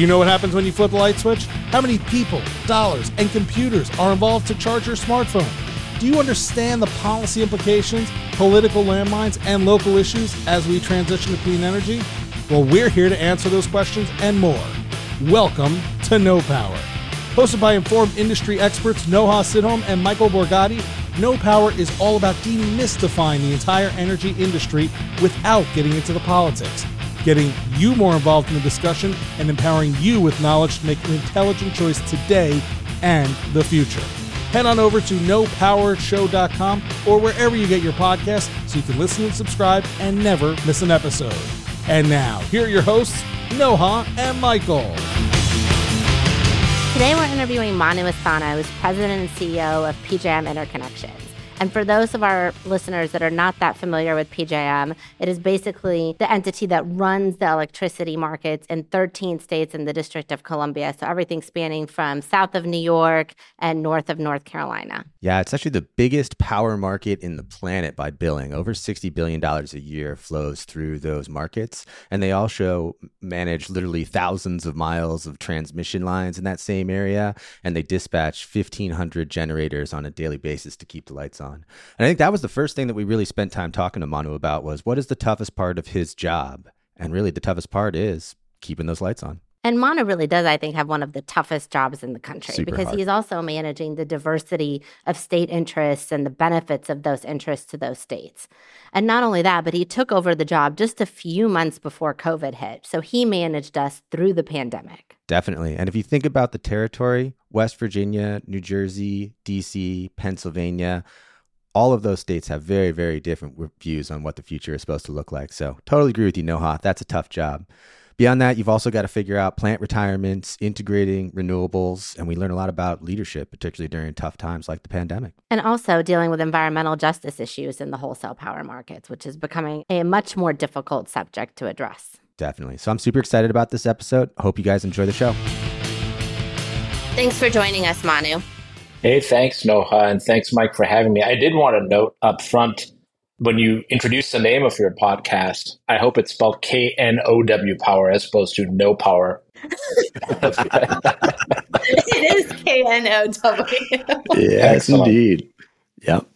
You know what happens when you flip a light switch? How many people, dollars, and computers are involved to charge your smartphone? Do you understand the policy implications, political landmines, and local issues as we transition to clean energy? Well, we're here to answer those questions and more. Welcome to Know Power. Hosted by informed industry experts Noha Sidholm and Michael Borgatti, Know Power is all about demystifying the entire energy industry without getting into the politics getting you more involved in the discussion, and empowering you with knowledge to make an intelligent choice today and the future. Head on over to knowpowershow.com or wherever you get your podcast so you can listen and subscribe and never miss an episode. And now, here are your hosts, Noha and Michael. Today we're interviewing Manu Asthana, who's president and CEO of PJM Interconnections. And for those of our listeners that are not that familiar with PJM, it is basically the entity that runs the electricity markets in 13 states in the District of Columbia. So everything spanning from south of New York and north of North Carolina. Yeah, it's actually the biggest power market in the planet by billing. Over $60 billion a year flows through those markets. And they also manage literally thousands of miles of transmission lines in that same area. And they dispatch 1,500 generators on a daily basis to keep the lights on on. And I think that was the first thing that we really spent time talking to Manu about was what is the toughest part of his job? And really the toughest part is keeping those lights on. And Manu really does, I think, have one of the toughest jobs in the country Super because hard. he's also managing the diversity of state interests and the benefits of those interests to those states. And not only that, but he took over the job just a few months before COVID hit. So he managed us through the pandemic. Definitely. And if you think about the territory, West Virginia, New Jersey, DC, Pennsylvania, all of those states have very, very different views on what the future is supposed to look like. So, totally agree with you, Noha. That's a tough job. Beyond that, you've also got to figure out plant retirements, integrating renewables, and we learn a lot about leadership, particularly during tough times like the pandemic. And also dealing with environmental justice issues in the wholesale power markets, which is becoming a much more difficult subject to address. Definitely. So I'm super excited about this episode. Hope you guys enjoy the show. Thanks for joining us, Manu. Hey, thanks, Noha, and thanks, Mike, for having me. I did want to note up front when you introduce the name of your podcast, I hope it's spelled K N O W power as opposed to no power. it is K N O W. Yes, Excellent. indeed. Yep.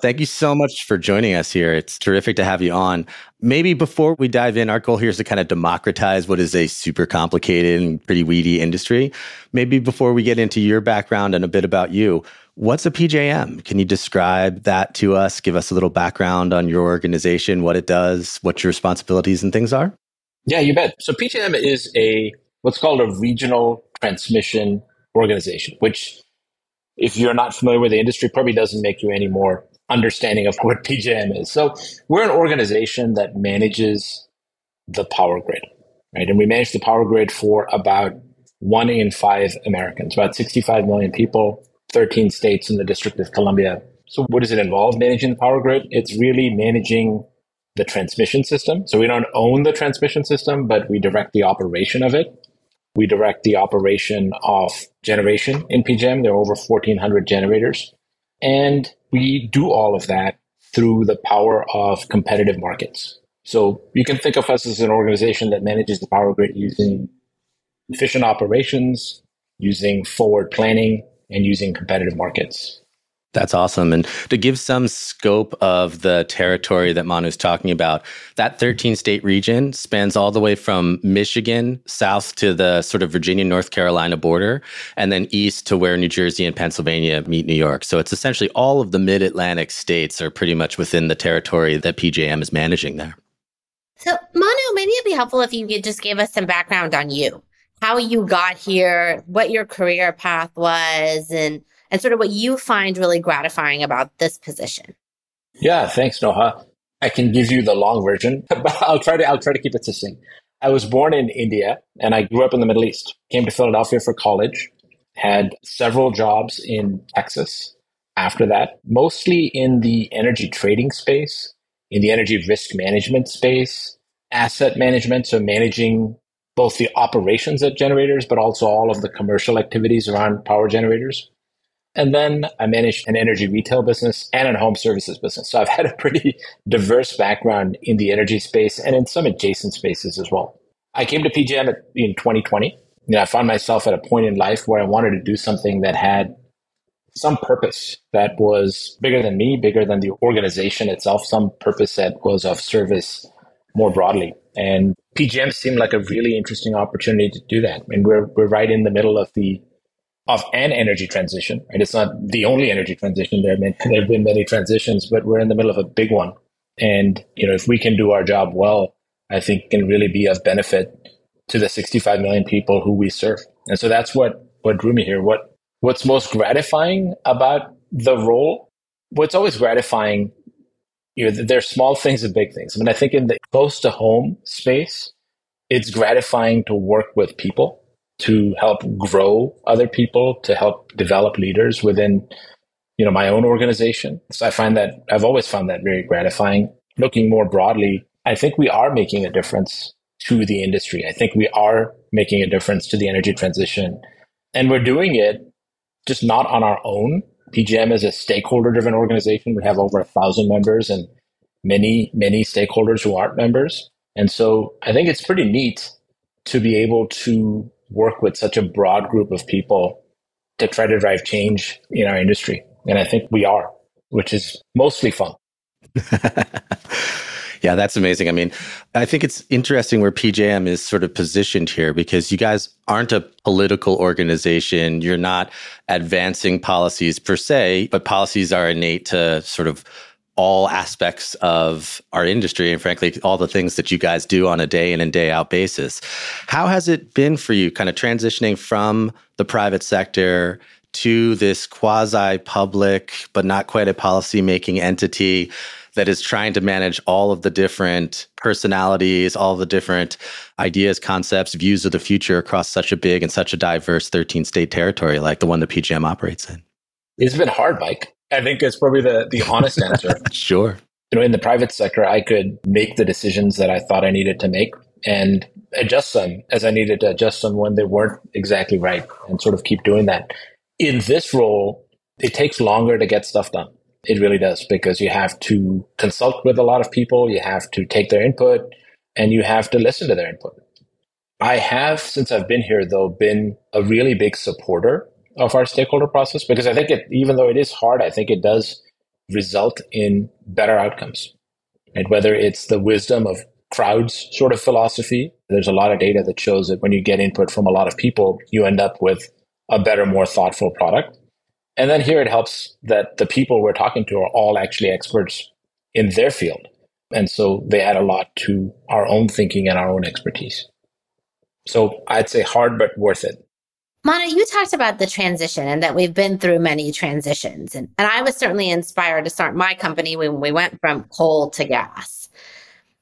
Thank you so much for joining us here. It's terrific to have you on. Maybe before we dive in, our goal here is to kind of democratize what is a super complicated and pretty weedy industry. Maybe before we get into your background and a bit about you, what's a PJM? Can you describe that to us? Give us a little background on your organization, what it does, what your responsibilities and things are? Yeah, you bet. So PJM is a what's called a regional transmission organization, which if you're not familiar with the industry, probably doesn't make you any more understanding of what PJM is. So we're an organization that manages the power grid, right? And we manage the power grid for about one in five Americans, about 65 million people, 13 states in the District of Columbia. So what does it involve managing the power grid? It's really managing the transmission system. So we don't own the transmission system, but we direct the operation of it. We direct the operation of generation in PJM. There are over 1,400 generators. And we do all of that through the power of competitive markets. So you can think of us as an organization that manages the power grid using efficient operations, using forward planning, and using competitive markets. That's awesome. And to give some scope of the territory that Manu's talking about, that 13 state region spans all the way from Michigan south to the sort of Virginia, North Carolina border, and then east to where New Jersey and Pennsylvania meet New York. So it's essentially all of the mid Atlantic states are pretty much within the territory that PJM is managing there. So, Manu, maybe it'd be helpful if you could just give us some background on you, how you got here, what your career path was, and and sort of what you find really gratifying about this position. Yeah, thanks, Noha. I can give you the long version, but I'll try to I'll try to keep it succinct. I was born in India and I grew up in the Middle East. Came to Philadelphia for college, had several jobs in Texas after that, mostly in the energy trading space, in the energy risk management space, asset management, so managing both the operations at generators, but also all of the commercial activities around power generators. And then I managed an energy retail business and a home services business. So I've had a pretty diverse background in the energy space and in some adjacent spaces as well. I came to PJM in 2020. You know, I found myself at a point in life where I wanted to do something that had some purpose that was bigger than me, bigger than the organization itself, some purpose that was of service more broadly. And PJM seemed like a really interesting opportunity to do that. Mean, we're, we're right in the middle of the of an energy transition, and it's not the only energy transition. There have been there have been many transitions, but we're in the middle of a big one. And you know, if we can do our job well, I think can really be of benefit to the 65 million people who we serve. And so that's what what drew me here. What what's most gratifying about the role? What's always gratifying, you know, there's small things and big things. I mean, I think in the close to home space, it's gratifying to work with people to help grow other people, to help develop leaders within, you know, my own organization. So I find that I've always found that very gratifying. Looking more broadly, I think we are making a difference to the industry. I think we are making a difference to the energy transition. And we're doing it just not on our own. PJM is a stakeholder driven organization. We have over a thousand members and many, many stakeholders who aren't members. And so I think it's pretty neat to be able to work with such a broad group of people to try to drive change in our industry. And I think we are, which is mostly fun. yeah, that's amazing. I mean, I think it's interesting where PJM is sort of positioned here because you guys aren't a political organization. You're not advancing policies per se, but policies are innate to sort of all aspects of our industry and frankly all the things that you guys do on a day in and day out basis how has it been for you kind of transitioning from the private sector to this quasi public but not quite a policy making entity that is trying to manage all of the different personalities, all the different ideas, concepts, views of the future across such a big and such a diverse 13 state territory like the one that PJM operates in? It's been hard, Mike. I think it's probably the, the honest answer. sure. You know, in the private sector, I could make the decisions that I thought I needed to make and adjust them as I needed to adjust them when they weren't exactly right and sort of keep doing that. In this role, it takes longer to get stuff done. It really does because you have to consult with a lot of people, you have to take their input, and you have to listen to their input. I have, since I've been here, though, been a really big supporter of our stakeholder process because I think it, even though it is hard, I think it does result in better outcomes. And whether it's the wisdom of crowds sort of philosophy, there's a lot of data that shows that when you get input from a lot of people, you end up with a better, more thoughtful product. And then here it helps that the people we're talking to are all actually experts in their field. And so they add a lot to our own thinking and our own expertise. So I'd say hard, but worth it. Manu, you talked about the transition and that we've been through many transitions. And, and I was certainly inspired to start my company when we went from coal to gas.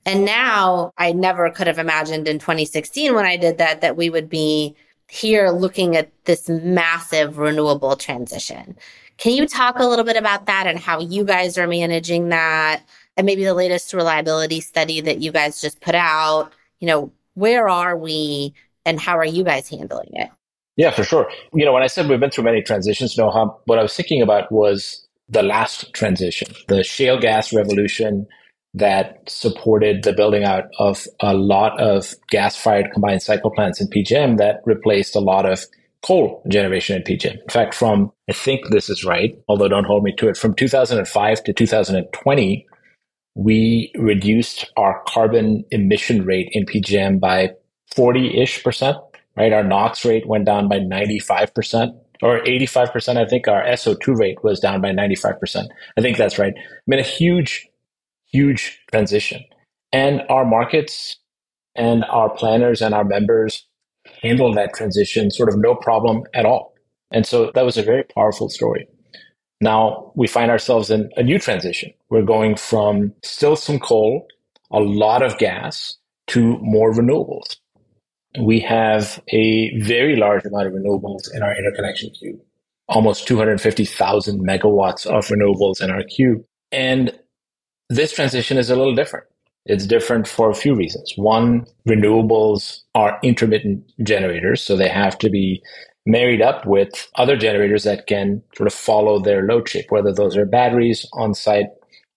And now I never could have imagined in 2016 when I did that, that we would be here looking at this massive renewable transition. Can you talk a little bit about that and how you guys are managing that? And maybe the latest reliability study that you guys just put out, you know, where are we and how are you guys handling it? Yeah, for sure. You know, when I said we've been through many transitions, Noham, what I was thinking about was the last transition, the shale gas revolution that supported the building out of a lot of gas fired combined cycle plants in PJM that replaced a lot of coal generation in PJM. In fact, from, I think this is right, although don't hold me to it, from 2005 to 2020, we reduced our carbon emission rate in PJM by 40 ish percent, right? Our NOx rate went down by 95% or 85%. I think our SO2 rate was down by 95%. I think that's right. I mean, a huge huge transition. And our markets and our planners and our members handled that transition sort of no problem at all. And so that was a very powerful story. Now we find ourselves in a new transition. We're going from still some coal, a lot of gas to more renewables. We have a very large amount of renewables in our interconnection queue, almost 250,000 megawatts of renewables in our queue. And this transition is a little different. It's different for a few reasons. One, renewables are intermittent generators, so they have to be married up with other generators that can sort of follow their load shape, whether those are batteries on site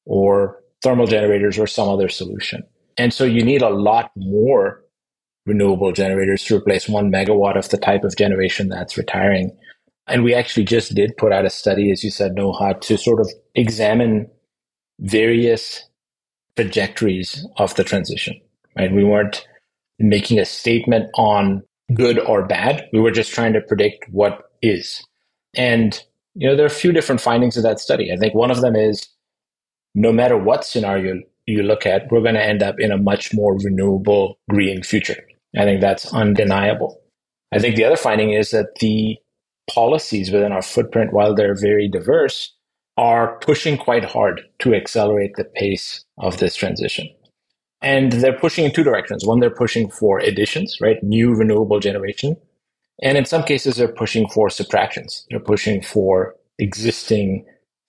or thermal generators or some other solution. And so you need a lot more renewable generators to replace one megawatt of the type of generation that's retiring. And we actually just did put out a study, as you said, Noha, to sort of examine various trajectories of the transition, right? We weren't making a statement on good or bad. We were just trying to predict what is. And, you know, there are a few different findings of that study. I think one of them is no matter what scenario you look at, we're going to end up in a much more renewable green future. I think that's undeniable. I think the other finding is that the policies within our footprint, while they're very diverse, are pushing quite hard to accelerate the pace of this transition. And they're pushing in two directions. One, they're pushing for additions, right? New renewable generation. And in some cases, they're pushing for subtractions. They're pushing for existing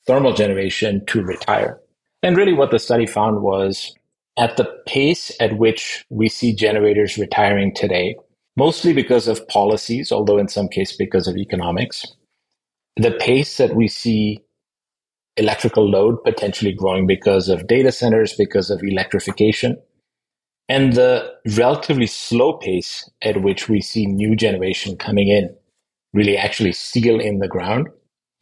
thermal generation to retire. And really what the study found was at the pace at which we see generators retiring today, mostly because of policies, although in some cases because of economics, the pace that we see electrical load potentially growing because of data centers, because of electrification, and the relatively slow pace at which we see new generation coming in really actually seal in the ground.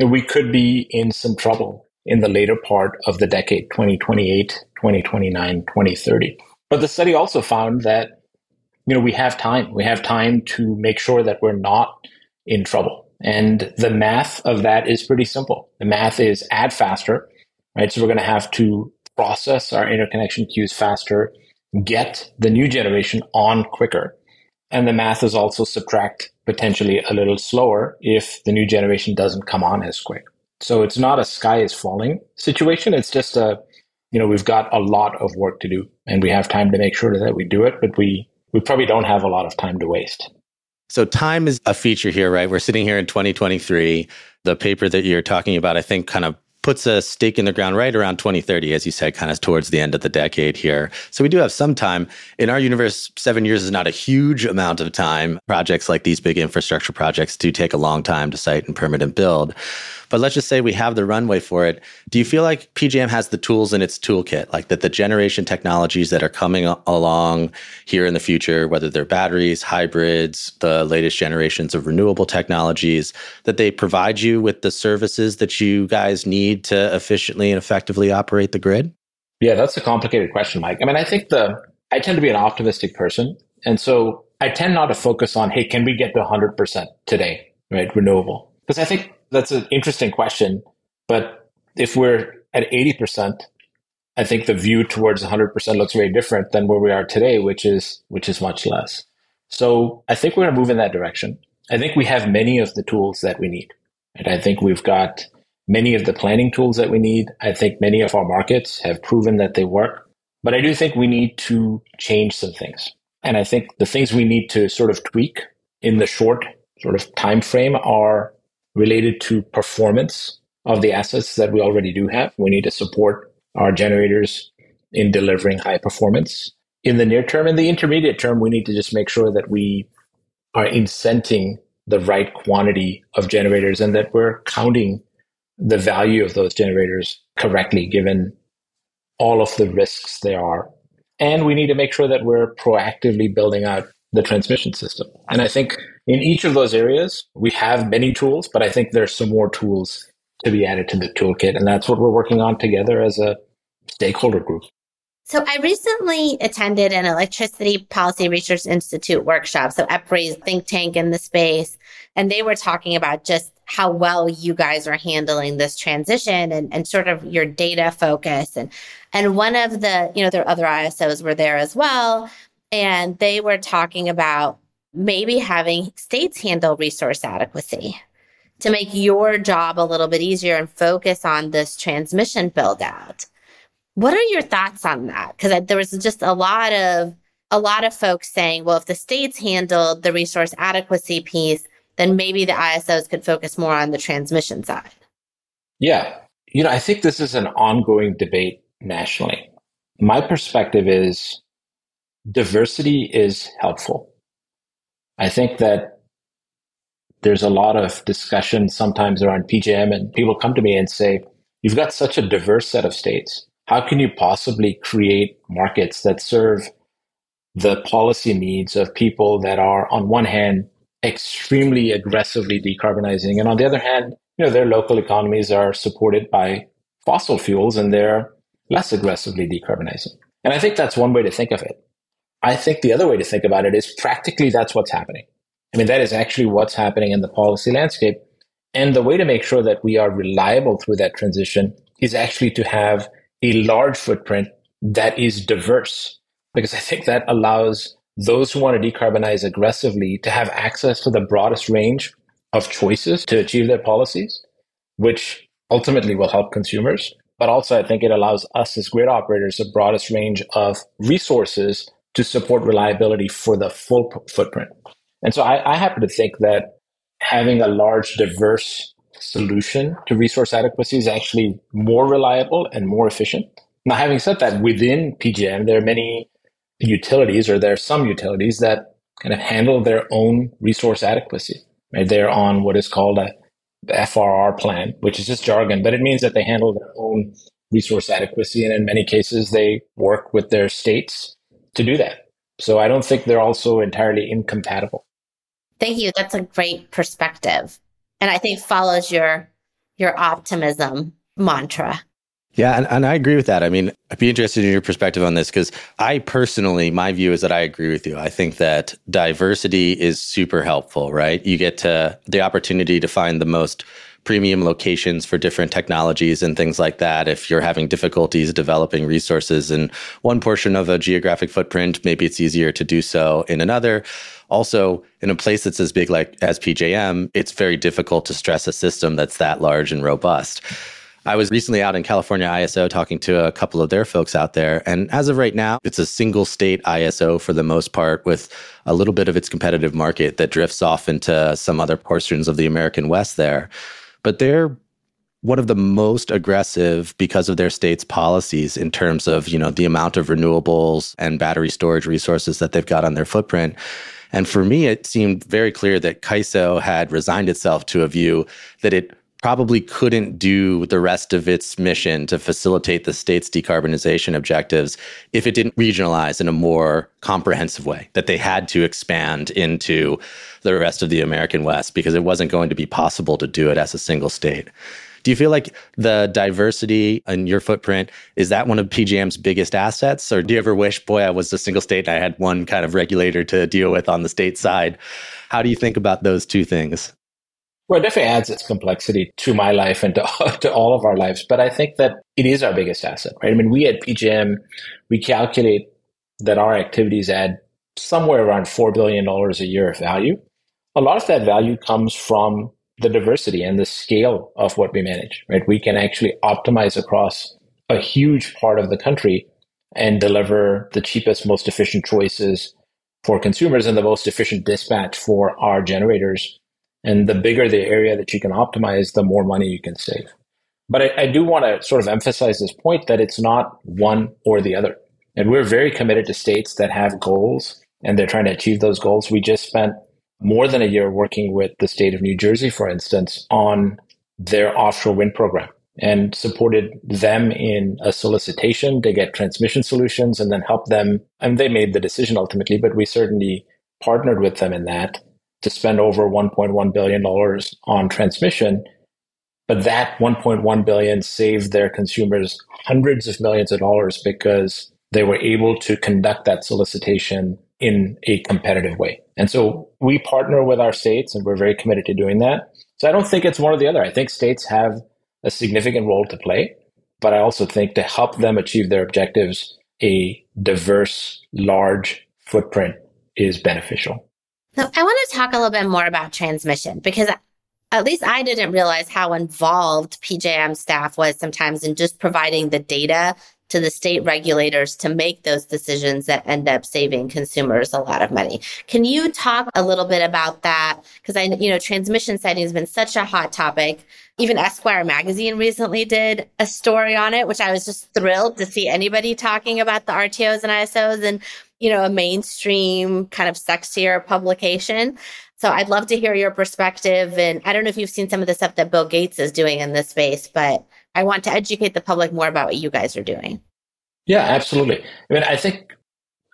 We could be in some trouble in the later part of the decade, 2028, 2029, 2030. But the study also found that, you know, we have time. We have time to make sure that we're not in trouble. And the math of that is pretty simple. The math is add faster, right? So we're going to have to process our interconnection queues faster, get the new generation on quicker. And the math is also subtract potentially a little slower if the new generation doesn't come on as quick. So it's not a sky is falling situation. It's just a, you know, we've got a lot of work to do and we have time to make sure that we do it, but we, we probably don't have a lot of time to waste. So time is a feature here, right? We're sitting here in 2023. The paper that you're talking about, I think, kind of puts a stake in the ground right around 2030, as you said, kind of towards the end of the decade here. So we do have some time. In our universe, seven years is not a huge amount of time. Projects like these big infrastructure projects do take a long time to site and permit and build. But let's just say we have the runway for it. Do you feel like PJM has the tools in its toolkit, like that the generation technologies that are coming along here in the future, whether they're batteries, hybrids, the latest generations of renewable technologies, that they provide you with the services that you guys need to efficiently and effectively operate the grid? Yeah, that's a complicated question, Mike. I mean, I think the I tend to be an optimistic person. And so I tend not to focus on, hey, can we get to 100% today, right? Renewable. Because I think that's an interesting question. But if we're at 80%, I think the view towards 100% looks very different than where we are today, which is which is much less. So I think we're going to move in that direction. I think we have many of the tools that we need. And I think we've got many of the planning tools that we need. I think many of our markets have proven that they work. But I do think we need to change some things. And I think the things we need to sort of tweak in the short sort of time frame are related to performance of the assets that we already do have. We need to support our generators in delivering high performance. In the near term and the intermediate term, we need to just make sure that we are incenting the right quantity of generators and that we're counting the value of those generators correctly given all of the risks there are. And we need to make sure that we're proactively building out the transmission system. And I think in each of those areas, we have many tools, but I think there's some more tools to be added to the toolkit. And that's what we're working on together as a stakeholder group. So I recently attended an Electricity Policy Research Institute workshop. So EPRI's think tank in the space. And they were talking about just how well you guys are handling this transition and, and sort of your data focus. And, and one of the, you know, there other ISOs were there as well. And they were talking about maybe having states handle resource adequacy to make your job a little bit easier and focus on this transmission build out. What are your thoughts on that? Because there was just a lot of a lot of folks saying, well, if the states handled the resource adequacy piece, then maybe the ISOs could focus more on the transmission side. Yeah. You know, I think this is an ongoing debate nationally. My perspective is diversity is helpful. I think that there's a lot of discussion sometimes around PJM, and people come to me and say, You've got such a diverse set of states. How can you possibly create markets that serve the policy needs of people that are, on one hand, extremely aggressively decarbonizing, and on the other hand, you know, their local economies are supported by fossil fuels and they're less aggressively decarbonizing. And I think that's one way to think of it. I think the other way to think about it is practically that's what's happening. I mean, that is actually what's happening in the policy landscape. And the way to make sure that we are reliable through that transition is actually to have a large footprint that is diverse, because I think that allows those who want to decarbonize aggressively to have access to the broadest range of choices to achieve their policies, which ultimately will help consumers. But also, I think it allows us as grid operators the broadest range of resources to support reliability for the full footprint. And so I, I happen to think that having a large, diverse solution to resource adequacy is actually more reliable and more efficient. Now, having said that, within PJM, there are many utilities, or there are some utilities that kind of handle their own resource adequacy. Right? They're on what is called a FRR plan, which is just jargon, but it means that they handle their own resource adequacy. And in many cases, they work with their states to do that. So I don't think they're also entirely incompatible. Thank you. That's a great perspective. And I think follows your your optimism mantra. Yeah, and, and I agree with that. I mean, I'd be interested in your perspective on this because I personally, my view is that I agree with you. I think that diversity is super helpful, right? You get to the opportunity to find the most premium locations for different technologies and things like that. If you're having difficulties developing resources in one portion of a geographic footprint, maybe it's easier to do so in another. Also, in a place that's as big like as PJM, it's very difficult to stress a system that's that large and robust. I was recently out in California ISO talking to a couple of their folks out there. And as of right now, it's a single state ISO for the most part, with a little bit of its competitive market that drifts off into some other portions of the American West there but they're one of the most aggressive because of their state's policies in terms of you know the amount of renewables and battery storage resources that they've got on their footprint. And for me it seemed very clear that CAISO had resigned itself to a view that it probably couldn't do the rest of its mission to facilitate the state's decarbonization objectives if it didn't regionalize in a more comprehensive way, that they had to expand into the rest of the American West because it wasn't going to be possible to do it as a single state. Do you feel like the diversity in your footprint is that one of PJM's biggest assets? Or do you ever wish, boy, I was a single state and I had one kind of regulator to deal with on the state side? How do you think about those two things? Well, it definitely adds its complexity to my life and to, to all of our lives. But I think that it is our biggest asset, right? I mean, we at PJM, we calculate that our activities add somewhere around $4 billion a year of value. A lot of that value comes from the diversity and the scale of what we manage, right? We can actually optimize across a huge part of the country and deliver the cheapest, most efficient choices for consumers and the most efficient dispatch for our generators and the bigger the area that you can optimize, the more money you can save. But I, I do want to sort of emphasize this point that it's not one or the other. And we're very committed to states that have goals and they're trying to achieve those goals. We just spent more than a year working with the state of New Jersey, for instance, on their offshore wind program and supported them in a solicitation to get transmission solutions and then help them. And they made the decision ultimately, but we certainly partnered with them in that to spend over 1.1 billion dollars on transmission but that 1.1 billion saved their consumers hundreds of millions of dollars because they were able to conduct that solicitation in a competitive way. And so we partner with our states and we're very committed to doing that. So I don't think it's one or the other. I think states have a significant role to play, but I also think to help them achieve their objectives, a diverse, large footprint is beneficial. So I want to talk a little bit more about transmission because at least I didn't realize how involved PJM staff was sometimes in just providing the data to the state regulators to make those decisions that end up saving consumers a lot of money. Can you talk a little bit about that? Because I, you know, transmission siting has been such a hot topic. Even Esquire magazine recently did a story on it, which I was just thrilled to see anybody talking about the RTOs and ISOs and you know, a mainstream kind of sexier publication. So I'd love to hear your perspective. And I don't know if you've seen some of the stuff that Bill Gates is doing in this space, but I want to educate the public more about what you guys are doing. Yeah, absolutely. I mean, I think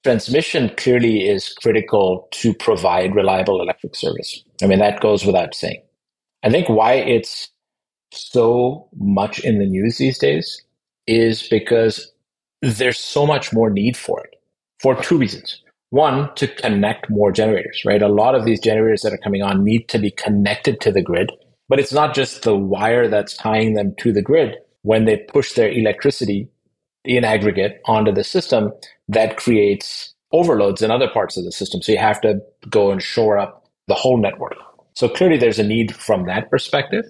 transmission clearly is critical to provide reliable electric service. I mean, that goes without saying. I think why it's so much in the news these days is because there's so much more need for it for two reasons. One, to connect more generators, right? A lot of these generators that are coming on need to be connected to the grid, but it's not just the wire that's tying them to the grid. When they push their electricity in aggregate onto the system, that creates overloads in other parts of the system. So you have to go and shore up the whole network. So clearly there's a need from that perspective.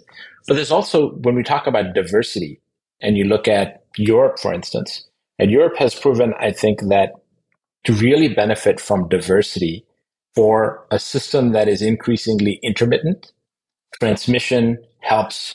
But there's also, when we talk about diversity and you look at Europe, for instance, and Europe has proven, I think, that to really benefit from diversity for a system that is increasingly intermittent, transmission helps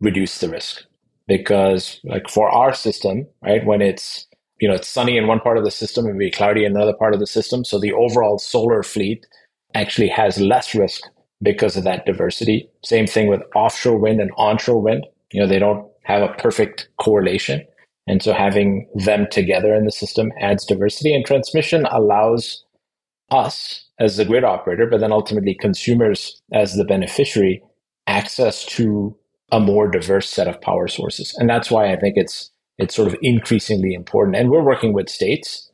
reduce the risk. Because like for our system, right, when it's you know it's sunny in one part of the system and be cloudy in another part of the system. So the overall solar fleet actually has less risk because of that diversity. Same thing with offshore wind and onshore wind. You know, they don't have a perfect correlation. And so having them together in the system adds diversity and transmission allows us as the grid operator, but then ultimately consumers as the beneficiary access to a more diverse set of power sources. And that's why I think it's it's sort of increasingly important. And we're working with states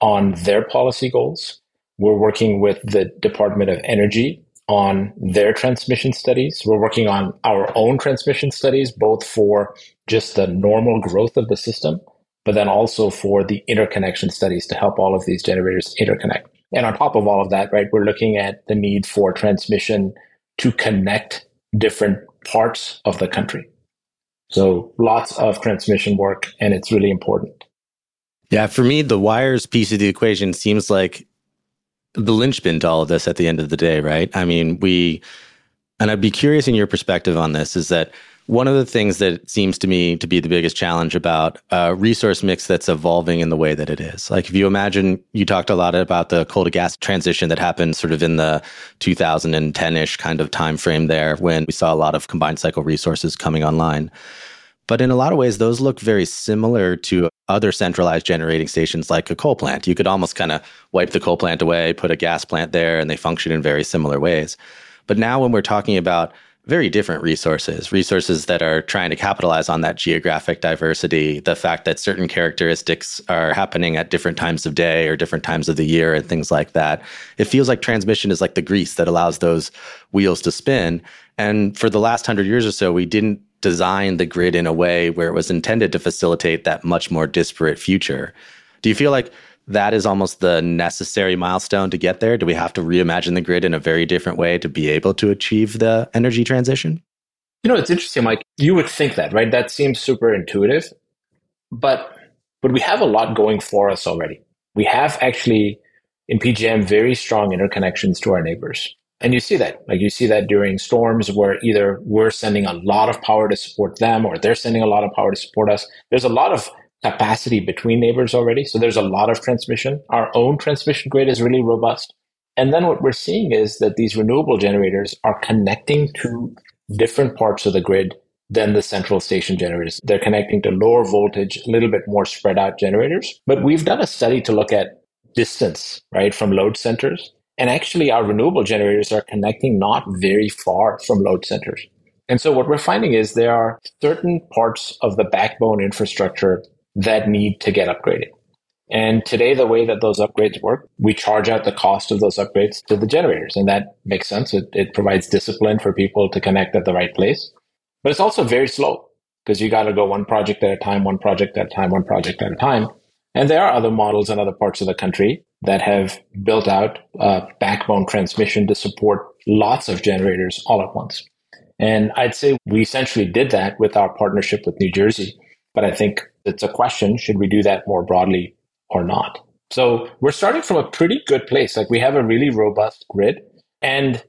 on their policy goals. We're working with the Department of Energy on their transmission studies. We're working on our own transmission studies, both for just the normal growth of the system, but then also for the interconnection studies to help all of these generators interconnect. And on top of all of that, right, we're looking at the need for transmission to connect different parts of the country. So lots of transmission work, and it's really important. Yeah, for me, the wires piece of the equation seems like the linchpin to all of this at the end of the day, right? I mean, we, and I'd be curious in your perspective on this is that one of the things that seems to me to be the biggest challenge about a resource mix that's evolving in the way that it is. Like if you imagine, you talked a lot about the coal to gas transition that happened sort of in the 2010-ish kind of time frame there when we saw a lot of combined cycle resources coming online. But in a lot of ways, those look very similar to other centralized generating stations like a coal plant. You could almost kind of wipe the coal plant away, put a gas plant there, and they function in very similar ways. But now when we're talking about very different resources, resources that are trying to capitalize on that geographic diversity, the fact that certain characteristics are happening at different times of day or different times of the year and things like that. It feels like transmission is like the grease that allows those wheels to spin. And for the last hundred years or so, we didn't design the grid in a way where it was intended to facilitate that much more disparate future. Do you feel like that is almost the necessary milestone to get there? Do we have to reimagine the grid in a very different way to be able to achieve the energy transition? You know, it's interesting, Mike. You would think that, right? That seems super intuitive, but but we have a lot going for us already. We have actually in PJM very strong interconnections to our neighbors. And you see that, like you see that during storms where either we're sending a lot of power to support them or they're sending a lot of power to support us. There's a lot of capacity between neighbors already. So there's a lot of transmission. Our own transmission grid is really robust. And then what we're seeing is that these renewable generators are connecting to different parts of the grid than the central station generators. They're connecting to lower voltage, a little bit more spread out generators. But we've done a study to look at distance, right, from load centers. And actually, our renewable generators are connecting not very far from load centers. And so what we're finding is there are certain parts of the backbone infrastructure that need to get upgraded. And today, the way that those upgrades work, we charge out the cost of those upgrades to the generators. And that makes sense. It, it provides discipline for people to connect at the right place. But it's also very slow because you got to go one project at a time, one project at a time, one project at a time. And there are other models in other parts of the country that have built out a backbone transmission to support lots of generators all at once. And I'd say we essentially did that with our partnership with New Jersey. But I think it's a question should we do that more broadly or not? So we're starting from a pretty good place. Like we have a really robust grid. And,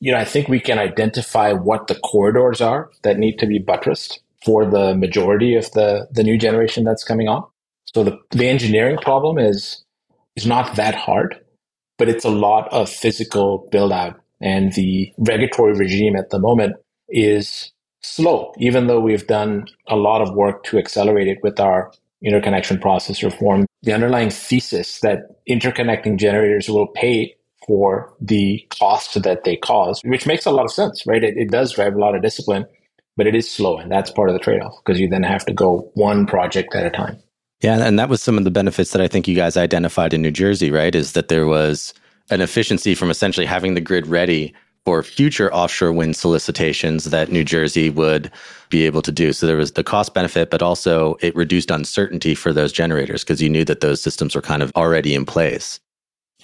you know, I think we can identify what the corridors are that need to be buttressed for the majority of the, the new generation that's coming on. So the, the engineering problem is, is not that hard, but it's a lot of physical build out. And the regulatory regime at the moment is slow, even though we've done a lot of work to accelerate it with our interconnection process reform, the underlying thesis that interconnecting generators will pay for the cost that they cause, which makes a lot of sense, right? It, it does drive a lot of discipline, but it is slow. And that's part of the trade off because you then have to go one project at a time. Yeah. And that was some of the benefits that I think you guys identified in New Jersey, right? Is that there was an efficiency from essentially having the grid ready for future offshore wind solicitations that New Jersey would be able to do. So there was the cost benefit, but also it reduced uncertainty for those generators because you knew that those systems were kind of already in place.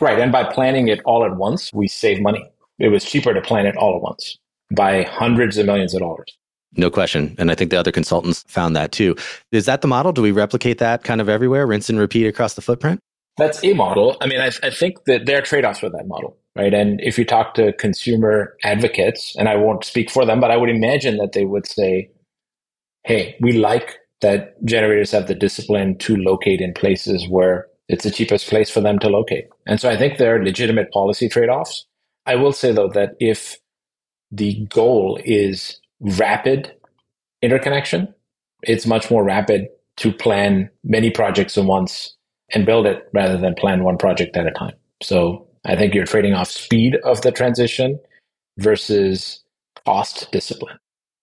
Right. And by planning it all at once, we save money. It was cheaper to plan it all at once by hundreds of millions of dollars. No question. And I think the other consultants found that too. Is that the model? Do we replicate that kind of everywhere, rinse and repeat across the footprint? That's a model. I mean, I, I think that there are trade offs with that model right? And if you talk to consumer advocates, and I won't speak for them, but I would imagine that they would say, hey, we like that generators have the discipline to locate in places where it's the cheapest place for them to locate. And so I think there are legitimate policy trade offs. I will say, though, that if the goal is rapid interconnection, it's much more rapid to plan many projects at once and build it rather than plan one project at a time. So I think you're trading off speed of the transition versus cost discipline.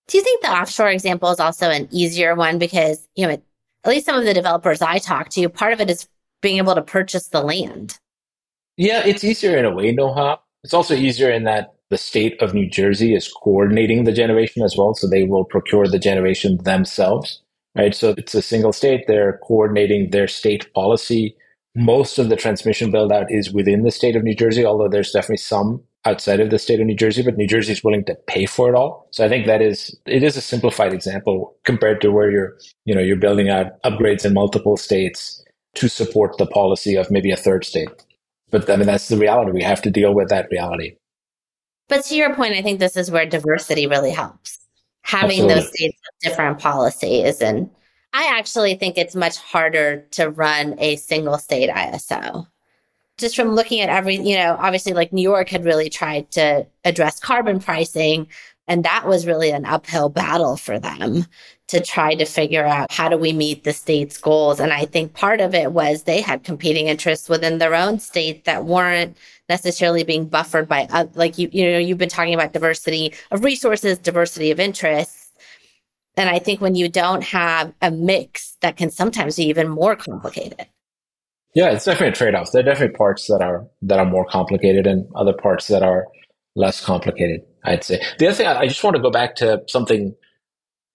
Do you think the offshore example is also an easier one because, you know, at least some of the developers I talk to, part of it is being able to purchase the land? Yeah, it's easier in a way, Noha. It's also easier in that the state of New Jersey is coordinating the generation as well. So they will procure the generation themselves, right? So it's a single state. They're coordinating their state policy most of the transmission build out is within the state of New Jersey, although there's definitely some outside of the state of New Jersey, but New Jersey is willing to pay for it all. So I think that is it is a simplified example compared to where you're, you know, you're building out upgrades in multiple states to support the policy of maybe a third state. But I mean that's the reality. We have to deal with that reality. But to your point, I think this is where diversity really helps. Having Absolutely. those states with different policies and I actually think it's much harder to run a single state ISO. Just from looking at every, you know, obviously like New York had really tried to address carbon pricing. And that was really an uphill battle for them to try to figure out how do we meet the state's goals. And I think part of it was they had competing interests within their own state that weren't necessarily being buffered by, uh, like you, you know, you've been talking about diversity of resources, diversity of interests and I think when you don't have a mix, that can sometimes be even more complicated. Yeah, it's definitely a trade-off. There are definitely parts that are that are more complicated and other parts that are less complicated, I'd say. The other thing I just want to go back to something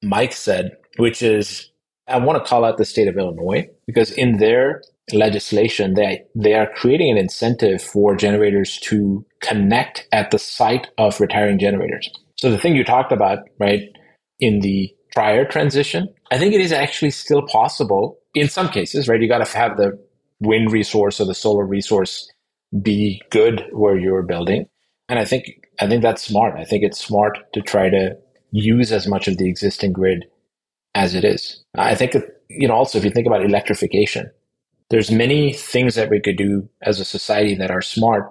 Mike said, which is I want to call out the state of Illinois because in their legislation, they they are creating an incentive for generators to connect at the site of retiring generators. So the thing you talked about, right, in the prior transition, I think it is actually still possible in some cases, right? You got to have the wind resource or the solar resource be good where you're building. And I think, I think that's smart. I think it's smart to try to use as much of the existing grid as it is. I think, you know, also if you think about electrification, there's many things that we could do as a society that are smart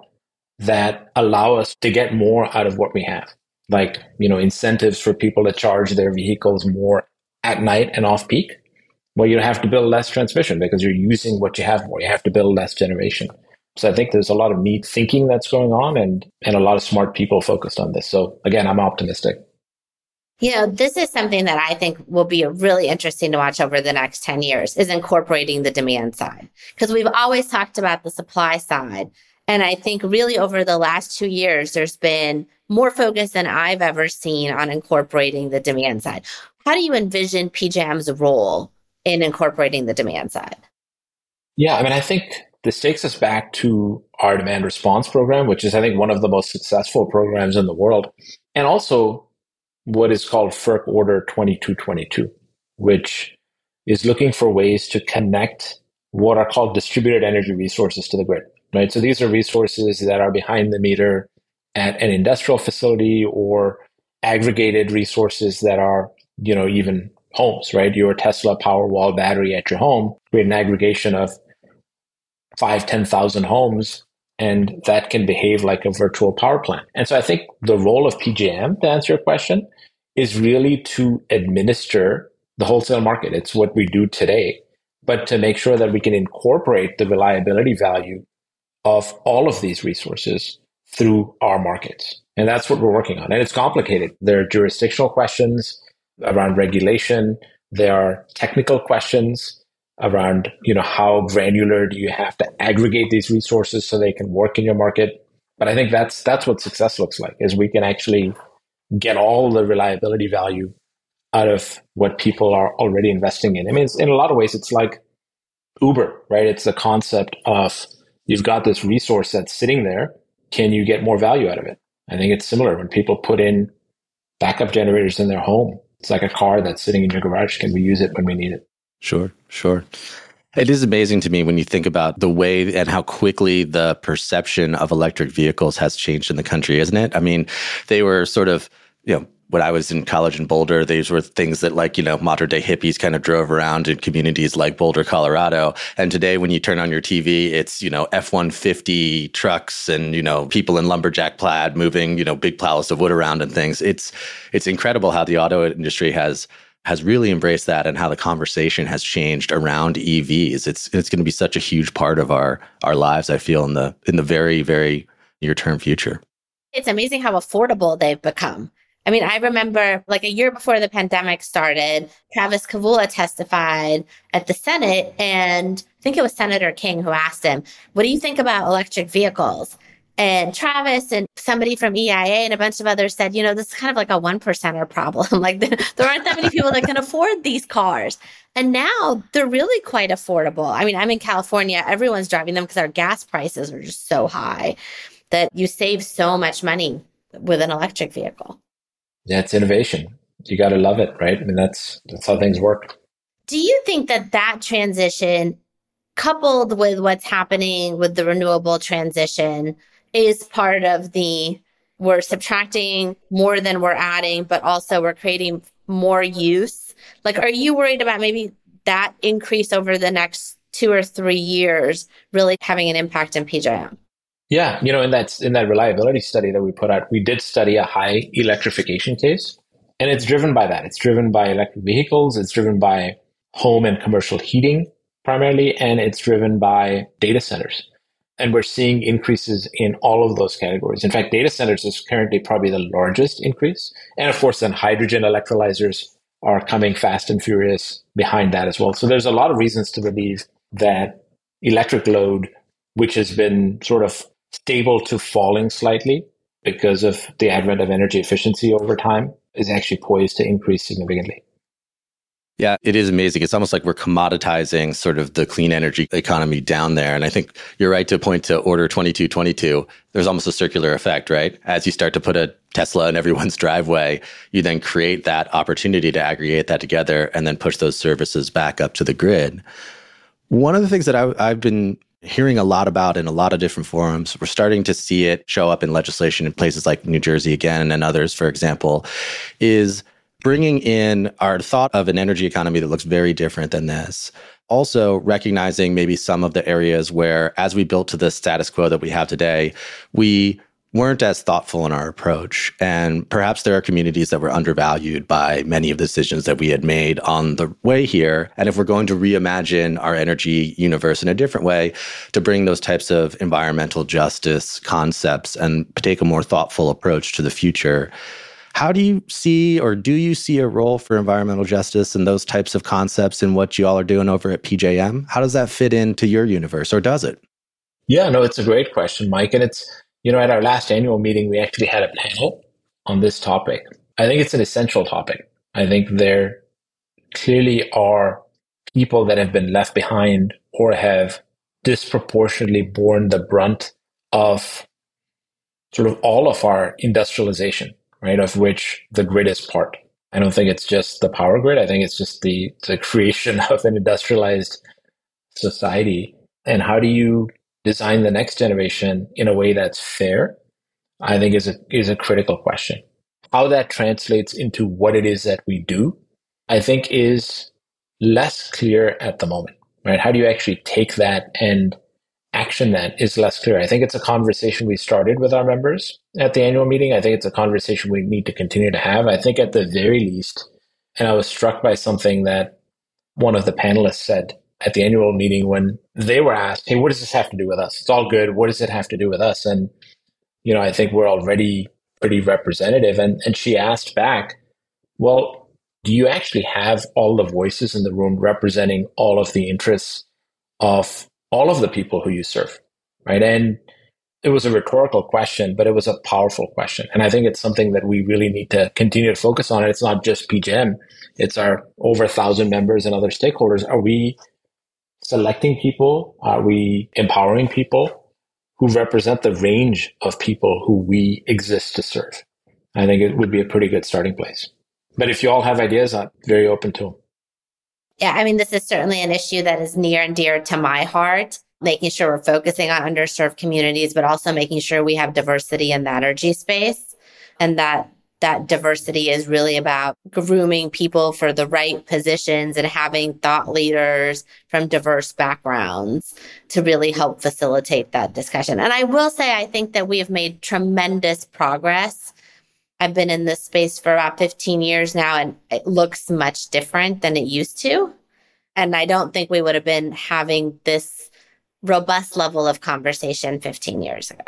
that allow us to get more out of what we have. Like you know incentives for people to charge their vehicles more at night and off peak. Well you have to build less transmission because you're using what you have more. You have to build less generation. So i think there's a lot of neat thinking that's going on and and a lot of smart people focused on this. So again i'm optimistic you know this is something that i think will be really interesting to watch over the next 10 years is incorporating the demand side because we've always talked about the supply side and i think really over the last two years there's been more focus than I've ever seen on incorporating the demand side. How do you envision PJM's role in incorporating the demand side? Yeah, I mean, I think this takes us back to our demand response program, which is, I think, one of the most successful programs in the world. And also what is called FERC Order 2222, which is looking for ways to connect what are called distributed energy resources to the grid, right? So these are resources that are behind the meter at an industrial facility or aggregated resources that are, you know, even homes, right? Your Tesla Powerwall battery at your home, create an aggregation of five, 10,000 homes, and that can behave like a virtual power plant. And so I think the role of PJM, to answer your question, is really to administer the wholesale market. It's what we do today. but to make sure that we can incorporate the reliability value of all of these resources through our markets. And that's what we're working on. And it's complicated. There are jurisdictional questions around regulation. There are technical questions around, you know, how granular do you have to aggregate these resources so they can work in your market. But I think that's that's what success looks like is we can actually get all the reliability value out of what people are already investing in. I mean, in a lot of ways, it's like Uber, right? It's the concept of you've got this resource that's sitting there. Can you get more value out of it? I think it's similar when people put in backup generators in their home. It's like a car that's sitting in your garage. Can we use it when we need it? Sure, sure. It is amazing to me when you think about the way and how quickly the perception of electric vehicles has changed in the country, isn't it? I mean, they were sort of, you know, when I was in college in Boulder, these were things that like, you know, modern day hippies kind of drove around in communities like Boulder, Colorado. And today when you turn on your TV, it's, you know, F-150 trucks and, you know, people in lumberjack plaid moving, you know, big pallets of wood around and things. It's, it's incredible how the auto industry has, has really embraced that and how the conversation has changed around EVs. It's, it's going to be such a huge part of our, our lives, I feel in the, in the very, very near term future. It's amazing how affordable they've become. I mean, I remember like a year before the pandemic started, Travis Kavulla testified at the Senate, and I think it was Senator King who asked him, What do you think about electric vehicles? And Travis and somebody from EIA and a bunch of others said, you know, this is kind of like a one percenter problem. like there aren't that many people that can afford these cars. And now they're really quite affordable. I mean, I'm in California, everyone's driving them because our gas prices are just so high that you save so much money with an electric vehicle. Yeah, it's innovation. You got to love it, right? I mean, that's that's how things work. Do you think that that transition, coupled with what's happening with the renewable transition, is part of the we're subtracting more than we're adding, but also we're creating more use? Like, are you worried about maybe that increase over the next two or three years really having an impact in PJM? Yeah, you know, in that in that reliability study that we put out, we did study a high electrification case, and it's driven by that. It's driven by electric vehicles. It's driven by home and commercial heating primarily, and it's driven by data centers. And we're seeing increases in all of those categories. In fact, data centers is currently probably the largest increase, and of course, then hydrogen electrolyzers are coming fast and furious behind that as well. So there's a lot of reasons to believe that electric load, which has been sort of stable to falling slightly because of the advent of energy efficiency over time is actually poised to increase significantly. Yeah, it is amazing. It's almost like we're commoditizing sort of the clean energy economy down there. And I think you're right to point to Order 2222. There's almost a circular effect, right? As you start to put a Tesla in everyone's driveway, you then create that opportunity to aggregate that together and then push those services back up to the grid. One of the things that I, have been hearing a lot about in a lot of different forums. We're starting to see it show up in legislation in places like New Jersey again and others, for example, is bringing in our thought of an energy economy that looks very different than this. Also, recognizing maybe some of the areas where, as we built to the status quo that we have today, we weren't as thoughtful in our approach. And perhaps there are communities that were undervalued by many of the decisions that we had made on the way here. And if we're going to reimagine our energy universe in a different way, to bring those types of environmental justice concepts and take a more thoughtful approach to the future. How do you see, or do you see a role for environmental justice and those types of concepts in what you all are doing over at PJM? How does that fit into your universe, or does it? Yeah, no, it's a great question, Mike. And it's you know, at our last annual meeting, we actually had a panel on this topic. I think it's an essential topic. I think there clearly are people that have been left behind or have disproportionately borne the brunt of sort of all of our industrialization, right? Of which the grid is part. I don't think it's just the power grid. I think it's just the, the creation of an industrialized society. And how do you design the next generation in a way that's fair, I think is a is a critical question. How that translates into what it is that we do, I think is less clear at the moment. Right? How do you actually take that and action that is less clear. I think it's a conversation we started with our members at the annual meeting. I think it's a conversation we need to continue to have. I think at the very least, and I was struck by something that one of the panelists said at the annual meeting when they were asked, Hey, what does this have to do with us? It's all good. What does it have to do with us? And, you know, I think we're already pretty representative. And, and she asked back, Well, do you actually have all the voices in the room representing all of the interests of all of the people who you serve? Right. And it was a rhetorical question, but it was a powerful question. And I think it's something that we really need to continue to focus on. It's not just PJM, it's our over a thousand members and other stakeholders. Are we selecting people? Are we empowering people who represent the range of people who we exist to serve? I think it would be a pretty good starting place. But if you all have ideas, I'm very open to them. Yeah, I mean, this is certainly an issue that is near and dear to my heart making sure we're focusing on underserved communities, but also making sure we have diversity in the energy space and that that diversity is really about grooming people for the right positions and having thought leaders from diverse backgrounds to really help facilitate that discussion. And I will say, I think that we have made tremendous progress. I've been in this space for about 15 years now, and it looks much different than it used to. And I don't think we would have been having this robust level of conversation 15 years ago.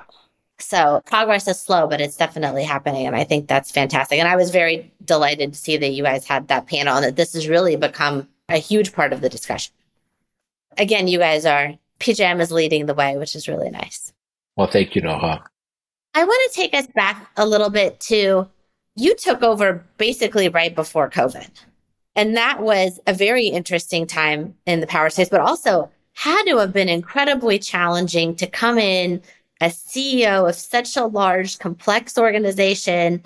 So progress is slow, but it's definitely happening. And I think that's fantastic. And I was very delighted to see that you guys had that panel and that this has really become a huge part of the discussion. Again, you guys are, PJM is leading the way, which is really nice. Well, thank you, Noha. I want to take us back a little bit to you took over basically right before COVID. And that was a very interesting time in the power space, but also had to have been incredibly challenging to come in as CEO of such a large, complex organization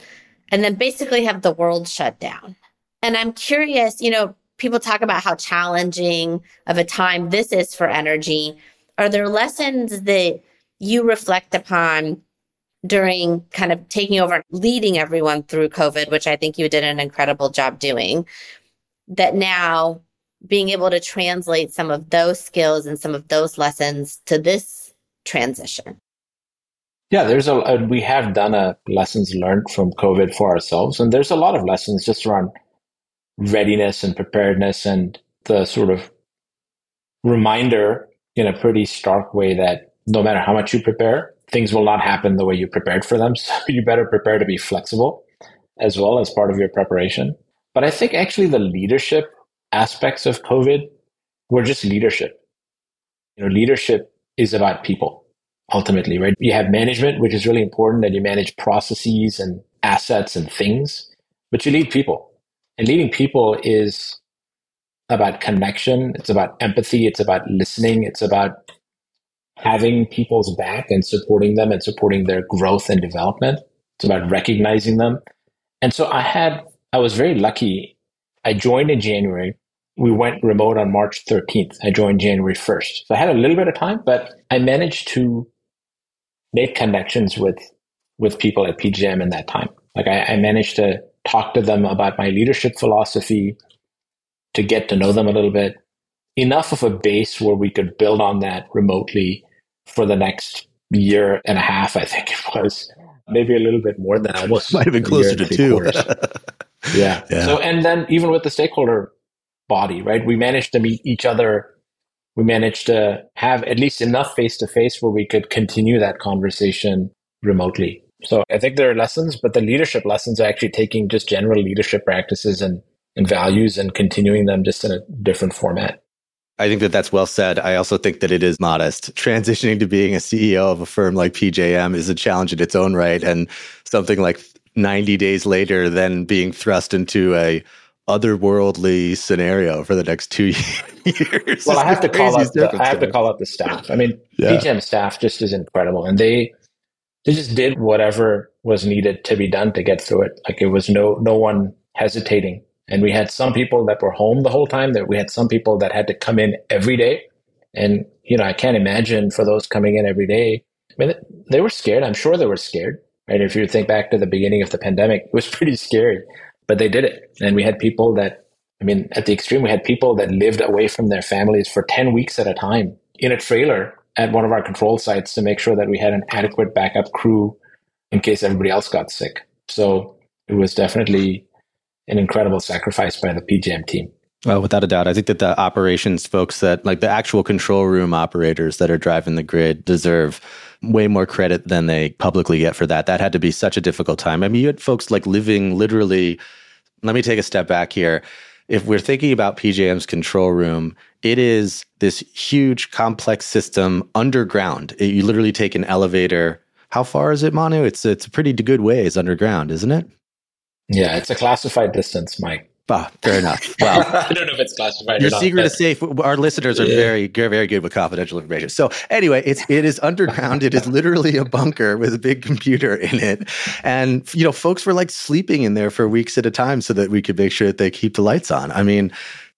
and then basically have the world shut down. And I'm curious, you know, people talk about how challenging of a time this is for energy. Are there lessons that you reflect upon during kind of taking over, leading everyone through COVID, which I think you did an incredible job doing, that now being able to translate some of those skills and some of those lessons to this transition? Yeah, there's a, a, we have done a lessons learned from COVID for ourselves, and there's a lot of lessons just around readiness and preparedness and the sort of reminder in a pretty stark way that no matter how much you prepare, things will not happen the way you prepared for them. So you better prepare to be flexible as well as part of your preparation. But I think actually the leadership aspects of COVID were just leadership. You know, leadership is about people ultimately, right? You have management, which is really important that you manage processes and assets and things, but you lead people. And leading people is about connection. It's about empathy. It's about listening. It's about having people's back and supporting them and supporting their growth and development. It's about recognizing them. And so I had, I was very lucky. I joined in January we went remote on March 13th. I joined January 1st. So I had a little bit of time, but I managed to make connections with, with people at PJM in that time. Like I, I managed to talk to them about my leadership philosophy, to get to know them a little bit, enough of a base where we could build on that remotely for the next year and a half, I think it was. Maybe a little bit more than almost. Might have been closer to two. yeah. yeah. So, and then even with the stakeholder body, right? We managed to meet each other. We managed to have at least enough face to face where we could continue that conversation remotely. So I think there are lessons, but the leadership lessons are actually taking just general leadership practices and, and values and continuing them just in a different format. I think that that's well said. I also think that it is modest. Transitioning to being a CEO of a firm like PJM is a challenge in its own right. And something like 90 days later, then being thrust into a otherworldly scenario for the next two years. Well, I have to call out the, I have to call out the staff. I mean, yeah. PJM staff just is incredible, and they they just did whatever was needed to be done to get through it. Like it was no no one hesitating, and we had some people that were home the whole time. That we had some people that had to come in every day, and you know I can't imagine for those coming in every day. I mean, they were scared. I'm sure they were scared. Right? If you think back to the beginning of the pandemic, it was pretty scary but they did it. And we had people that, I mean, at the extreme, we had people that lived away from their families for 10 weeks at a time in a trailer at one of our control sites to make sure that we had an adequate backup crew in case everybody else got sick. So it was definitely an incredible sacrifice by the PJM team. Well, without a doubt, I think that the operations folks that like the actual control room operators that are driving the grid deserve way more credit than they publicly get for that. That had to be such a difficult time. I mean, you had folks like living literally. Let me take a step back here. If we're thinking about PJM's control room, it is this huge, complex system underground. It, you literally take an elevator. How far is it, Manu? It's it's a pretty good ways underground, isn't it? Yeah, it's a classified distance, Mike. Ah, fair enough. Well, I don't know if it's classified. your or not, secret but- is safe. Our listeners are Yeah. very, very, good with confidential information. So anyway, it's it is underground. it is literally a bunker with a big computer in it, and you know, folks were like sleeping in there for weeks at a time so that we could make sure that they keep the lights on. I mean,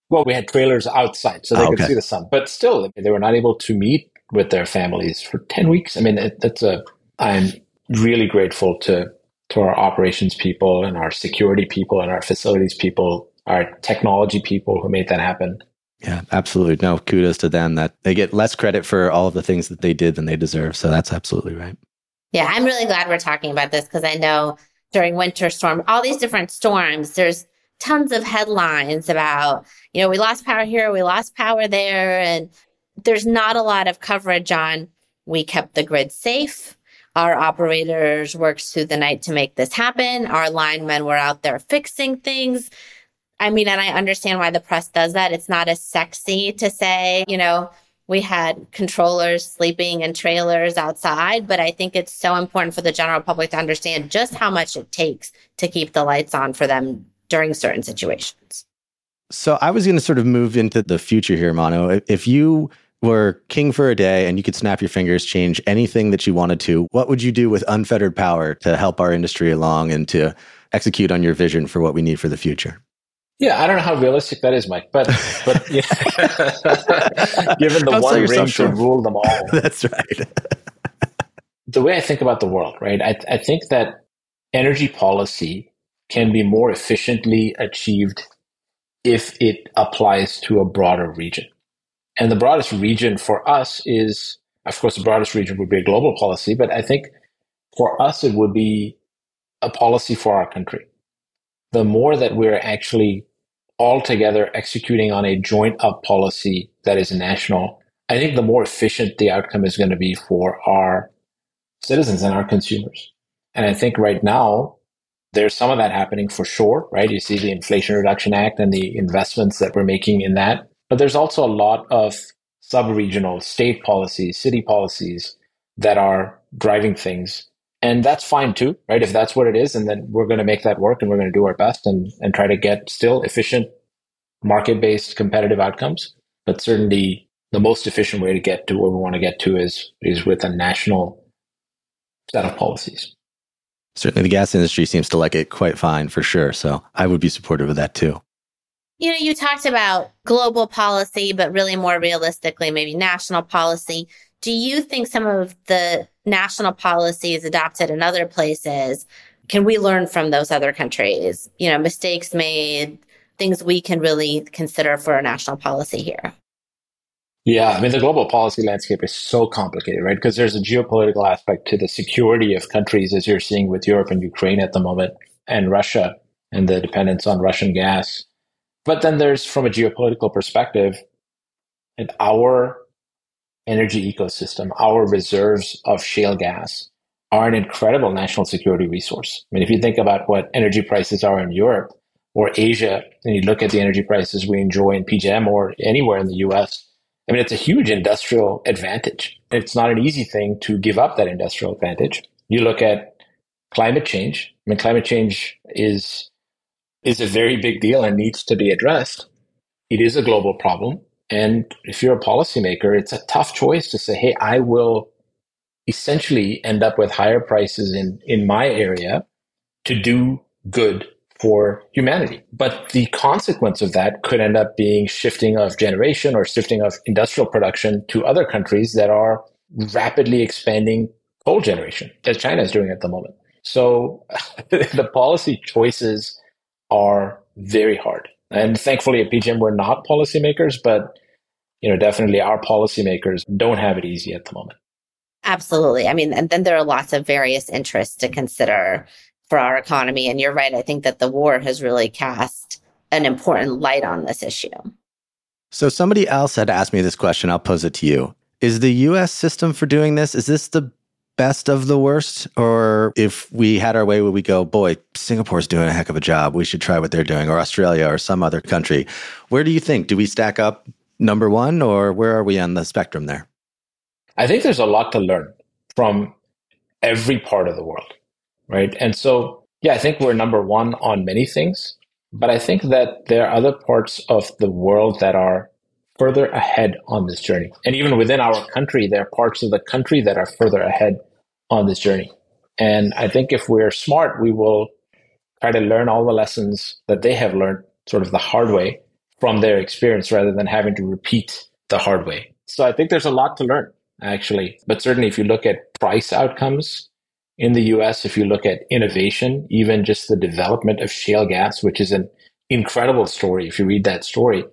Well, we had trailers outside so they Oh, could okay. see the sun, but still, they were not able to meet with their families for 10 weeks. I mean, it, that's a, I'm really grateful to, to our operations people and our security people and our facilities people, our technology people who made that happen. yeah, absolutely. No, kudos to them that they get less credit for all of the things that they did than they deserve. So that's absolutely right. Yeah, I'm really glad we're talking about this because I know during winter storm, all these different storms, there's tons of headlines about, you know, we lost power here, we lost power there, and there's not a lot of coverage on we kept the grid safe. Our operators worked through the night to make this happen. Our linemen were out there fixing things. I mean, and I understand why the press does that. It's not as sexy to say, you know, we had controllers sleeping in trailers outside, but I think it's so important for the general public to understand just how much it takes to keep the lights on for them during certain situations. So I was going to sort of move into the future here, Manu. If- If you were king for a day and you could snap your fingers, change anything that you wanted to, what would you do with unfettered power to help our industry along and to execute on your vision for what we need for the future? Yeah, I don't know how realistic that is, Mike, but but yeah. given the sell one ring to rule them all, That's right. the way I think about the world, right? I, I think that energy policy can be more efficiently achieved if it applies to a broader region. And the broadest region for us is, of course, the broadest region would be a global policy, but I think for us, it would be a policy for our country. The more that we're actually all together executing on a joint up policy that is national, I think the more efficient the outcome is going to be for our citizens and our consumers. And I think right now, there's some of that happening for sure, right? You see the Inflation Reduction Act and the investments that we're making in that. But there's also a lot of sub regional state policies, city policies that are driving things. And that's fine too, right? If that's what it is, and then we're going to make that work and we're going to do our best and, and try to get still efficient market based competitive outcomes. But certainly the most efficient way to get to where we want to get to is, is with a national set of policies. Certainly, the gas industry seems to like it quite fine for sure. So I would be supportive of that too. You know, you talked about global policy, but really more realistically, maybe national policy. Do you think some of the national policies adopted in other places can we learn from those other countries? You know, mistakes made, things we can really consider for a national policy here. Yeah, I mean, the global policy landscape is so complicated, right? Because there's a geopolitical aspect to the security of countries, as you're seeing with Europe and Ukraine at the moment, and Russia and the dependence on Russian gas. But then there's, from a geopolitical perspective, and our energy ecosystem, our reserves of shale gas are an incredible national security resource. I mean, if you think about what energy prices are in Europe or Asia, and you look at the energy prices we enjoy in PJM or anywhere in the US, I mean, it's a huge industrial advantage. It's not an easy thing to give up that industrial advantage. You look at climate change. I mean, climate change is is a very big deal and needs to be addressed. It is a global problem. And if you're a policymaker, it's a tough choice to say, hey, I will essentially end up with higher prices in, in my area to do good for humanity. But the consequence of that could end up being shifting of generation or shifting of industrial production to other countries that are rapidly expanding coal generation, as China is doing at the moment. So the policy choices are very hard. And thankfully at PJM, we're not policymakers, but you know, definitely our policymakers don't have it easy at the moment. Absolutely. I mean, and then there are lots of various interests to consider for our economy. And you're right. I think that the war has really cast an important light on this issue. So somebody else had asked me this question. I'll pose it to you. Is the US system for doing this, is this the best of the worst? Or if we had our way, would we go, boy, Singapore's doing a heck of a job. We should try what they're doing, or Australia or some other country. Where do you think? Do we stack up number one, or where are we on the spectrum there? I think there's a lot to learn from every part of the world, right? And so, yeah, I think we're number one on many things, but I think that there are other parts of the world that are further ahead on this journey. And even within our country, there are parts of the country that are further ahead on this journey. And I think if we're smart, we will try to learn all the lessons that they have learned sort of the hard way from their experience rather than having to repeat the hard way. So I think there's a lot to learn actually. But certainly if you look at price outcomes in the US, if you look at innovation, even just the development of shale gas, which is an incredible story. If you read that story,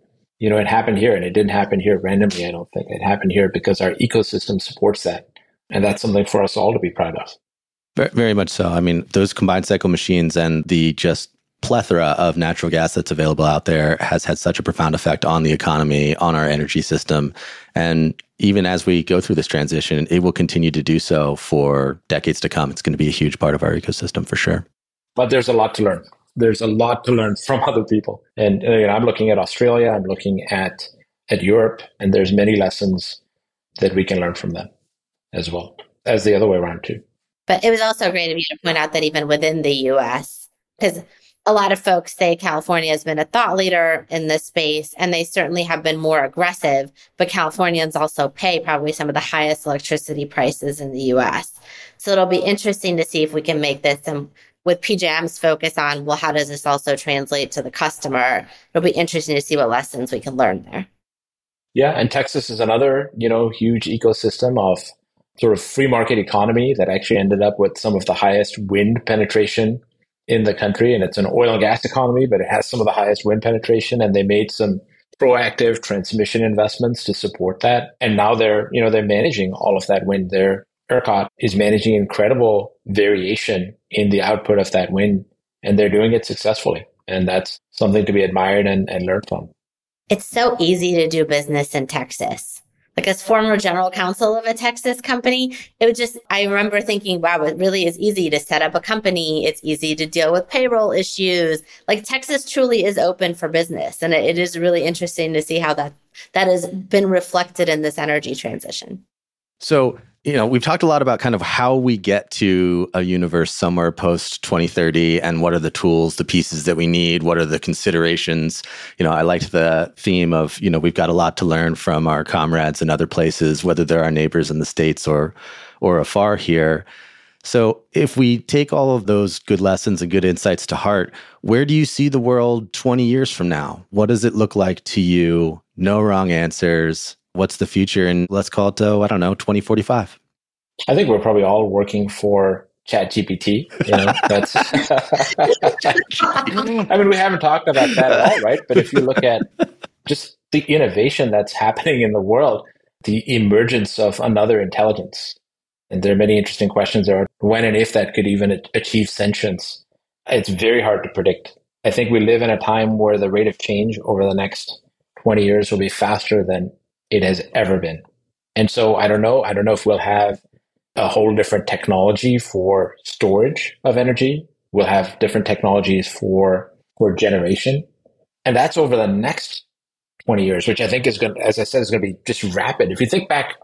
you know, it happened here and it didn't happen here randomly. I don't think it happened here because our ecosystem supports that. And that's something for us all to be proud of. Very much so. I mean, those combined cycle machines and the just plethora of natural gas that's available out there has had such a profound effect on the economy, on our energy system. And even as we go through this transition, it will continue to do so for decades to come. It's going to be a huge part of our ecosystem for sure. But there's a lot to learn. There's a lot to learn from other people. And uh, you know, I'm looking at Australia, I'm looking at at Europe, and there's many lessons that we can learn from them as well as the other way around too. But it was also great of you to point out that even within the US, because a lot of folks say California has been a thought leader in this space, and they certainly have been more aggressive. But Californians also pay probably some of the highest electricity prices in the US. So it'll be interesting to see if we can make this and with PJM's focus on, well, how does this also translate to the customer? It'll be interesting to see what lessons we can learn there. Yeah, and Texas is another, you know, huge ecosystem of sort of free market economy that actually ended up with some of the highest wind penetration in the country and it's an oil and gas economy but it has some of the highest wind penetration and they made some proactive transmission investments to support that and now they're you know they're managing all of that wind their ERCOT is managing incredible variation in the output of that wind and they're doing it successfully and that's something to be admired and, and learned from it's so easy to do business in texas like as former general counsel of a Texas company, it was just, I remember thinking, wow, it really is easy to set up a company. It's easy to deal with payroll issues. Like Texas truly is open for business. And it, it is really interesting to see how that, that has been reflected in this energy transition. So you know, we've talked a lot about kind of how we get to a universe somewhere post 2030 and what are the tools, the pieces that we need, what are the considerations. You know, I liked the theme of, you know, we've got a lot to learn from our comrades in other places, whether they're our neighbors in the States or or afar here. So, if we take all of those good lessons and good insights to heart, where do you see the world 20 years from now? What does it look like to you? No wrong answers what's the future and let's call it uh, i don't know 2045 i think we're probably all working for chat gpt you know that's i mean we haven't talked about that at all right? But if you look at just the innovation that's happening in the world the emergence of another intelligence. And there are many interesting questions there when and if that could even achieve sentience. It's very hard to predict. I think we live in a time where the rate of change over the next 20 years will be faster than it has ever been. And so I don't know. I don't know if we'll have a whole different technology for storage of energy. We'll have different technologies for for generation. And that's over the next 20 years, which I think is going to, as I said, is going to be just rapid. If you think back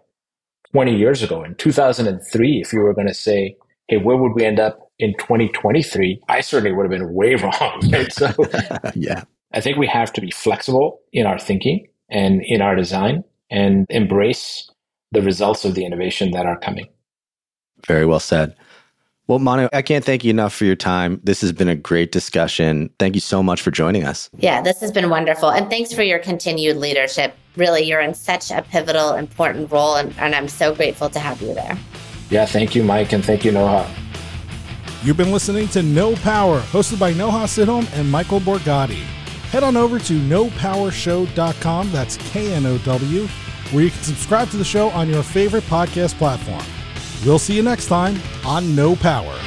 20 years ago in 2003, if you were going to say, hey, where would we end up in 2023? I certainly would have been way wrong. Right? So yeah, I think we have to be flexible in our thinking and in our design and embrace the results of the innovation that are coming. Very well said. Well, Manu, I can't thank you enough for your time. This has been a great discussion. Thank you so much for joining us. Yeah, this has been wonderful. And thanks for your continued leadership. Really, you're in such a pivotal, important role, and, and I'm so grateful to have you there. Yeah, thank you, Mike, and thank you, Noha. You've been listening to Know Power, hosted by Noha Sidhom and Michael Borgatti head on over to knowpowershow.com, that's K N O W, where you can subscribe to the show on your favorite podcast platform. We'll see you next time on Know Power.